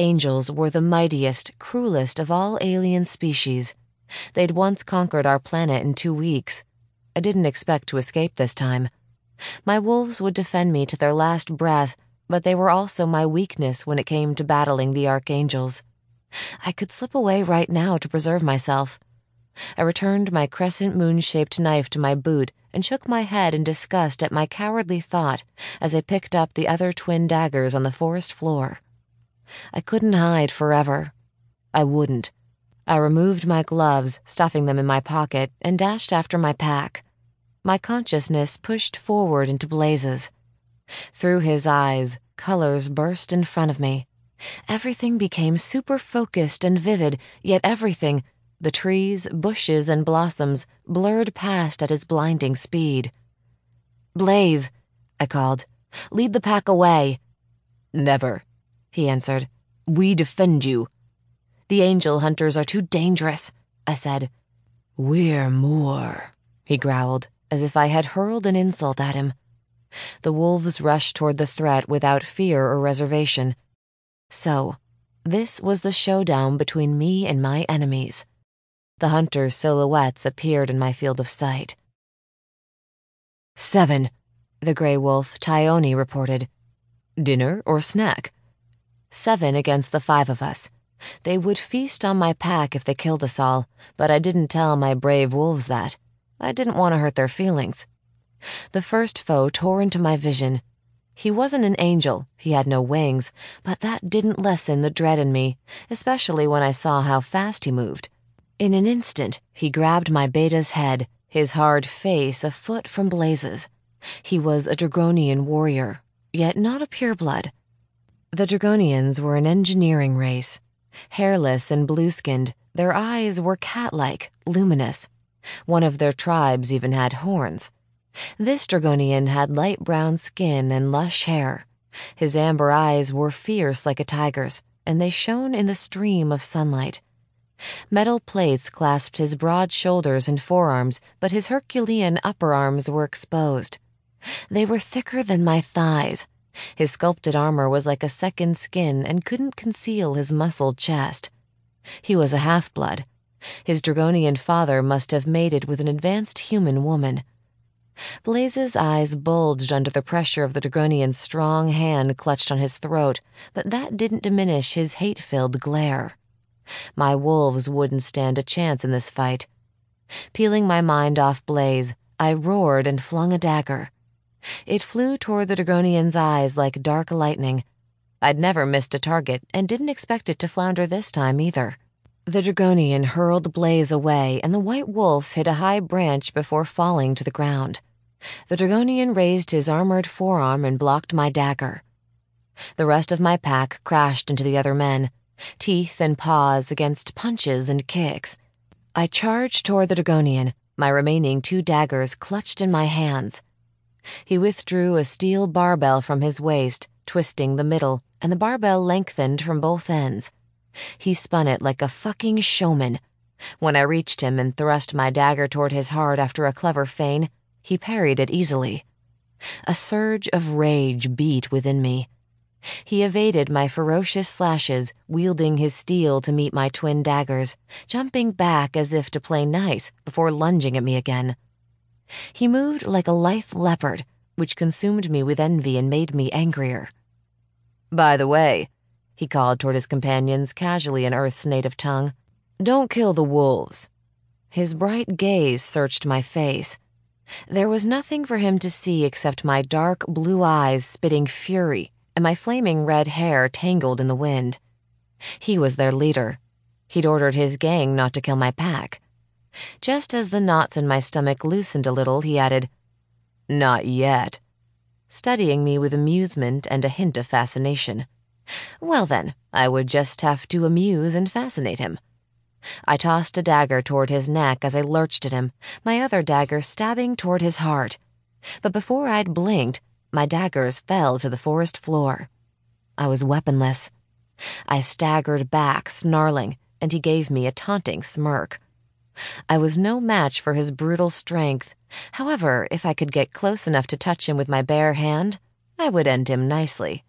Angels were the mightiest, cruelest of all alien species. They'd once conquered our planet in two weeks. I didn't expect to escape this time. My wolves would defend me to their last breath, but they were also my weakness when it came to battling the archangels. I could slip away right now to preserve myself. I returned my crescent moon shaped knife to my boot and shook my head in disgust at my cowardly thought as I picked up the other twin daggers on the forest floor. I couldn't hide forever. I wouldn't. I removed my gloves, stuffing them in my pocket, and dashed after my pack. My consciousness pushed forward into Blazes. Through his eyes, colors burst in front of me. Everything became super focused and vivid, yet everything, the trees, bushes, and blossoms, blurred past at his blinding speed. Blaze, I called. Lead the pack away. Never, he answered. We defend you. The angel hunters are too dangerous, I said. We're more, he growled, as if I had hurled an insult at him. The wolves rushed toward the threat without fear or reservation. So, this was the showdown between me and my enemies. The hunters' silhouettes appeared in my field of sight. Seven, the gray wolf, Tyone, reported. Dinner or snack? Seven against the five of us. They would feast on my pack if they killed us all, but I didn't tell my brave wolves that. I didn't want to hurt their feelings. The first foe tore into my vision. He wasn't an angel, he had no wings, but that didn't lessen the dread in me, especially when I saw how fast he moved. In an instant, he grabbed my beta's head, his hard face a foot from Blaze's. He was a Dragonian warrior, yet not a pureblood. The Dragonians were an engineering race. Hairless and blue skinned, their eyes were cat like, luminous. One of their tribes even had horns. This Dragonian had light brown skin and lush hair. His amber eyes were fierce like a tiger's, and they shone in the stream of sunlight. Metal plates clasped his broad shoulders and forearms, but his Herculean upper arms were exposed. They were thicker than my thighs. His sculpted armor was like a second skin and couldn't conceal his muscled chest. He was a half blood. His Dragonian father must have mated with an advanced human woman. Blaze's eyes bulged under the pressure of the Dragonian's strong hand clutched on his throat, but that didn't diminish his hate filled glare. My wolves wouldn't stand a chance in this fight. Peeling my mind off Blaze, I roared and flung a dagger. It flew toward the Dragonian's eyes like dark lightning. I'd never missed a target and didn't expect it to flounder this time either. The Dragonian hurled Blaze away, and the white wolf hit a high branch before falling to the ground. The Dragonian raised his armored forearm and blocked my dagger. The rest of my pack crashed into the other men, teeth and paws against punches and kicks. I charged toward the Dragonian, my remaining two daggers clutched in my hands. He withdrew a steel barbell from his waist, twisting the middle, and the barbell lengthened from both ends. He spun it like a fucking showman. When I reached him and thrust my dagger toward his heart after a clever feint, he parried it easily. A surge of rage beat within me. He evaded my ferocious slashes, wielding his steel to meet my twin daggers, jumping back as if to play nice before lunging at me again. He moved like a lithe leopard, which consumed me with envy and made me angrier. By the way, he called toward his companions casually in Earth's native tongue, don't kill the wolves. His bright gaze searched my face. There was nothing for him to see except my dark blue eyes spitting fury and my flaming red hair tangled in the wind. He was their leader. He'd ordered his gang not to kill my pack. Just as the knots in my stomach loosened a little, he added, Not yet, studying me with amusement and a hint of fascination. Well, then, I would just have to amuse and fascinate him. I tossed a dagger toward his neck as I lurched at him, my other dagger stabbing toward his heart. But before I'd blinked, my daggers fell to the forest floor. I was weaponless. I staggered back, snarling, and he gave me a taunting smirk. I was no match for his brutal strength. However, if I could get close enough to touch him with my bare hand, I would end him nicely.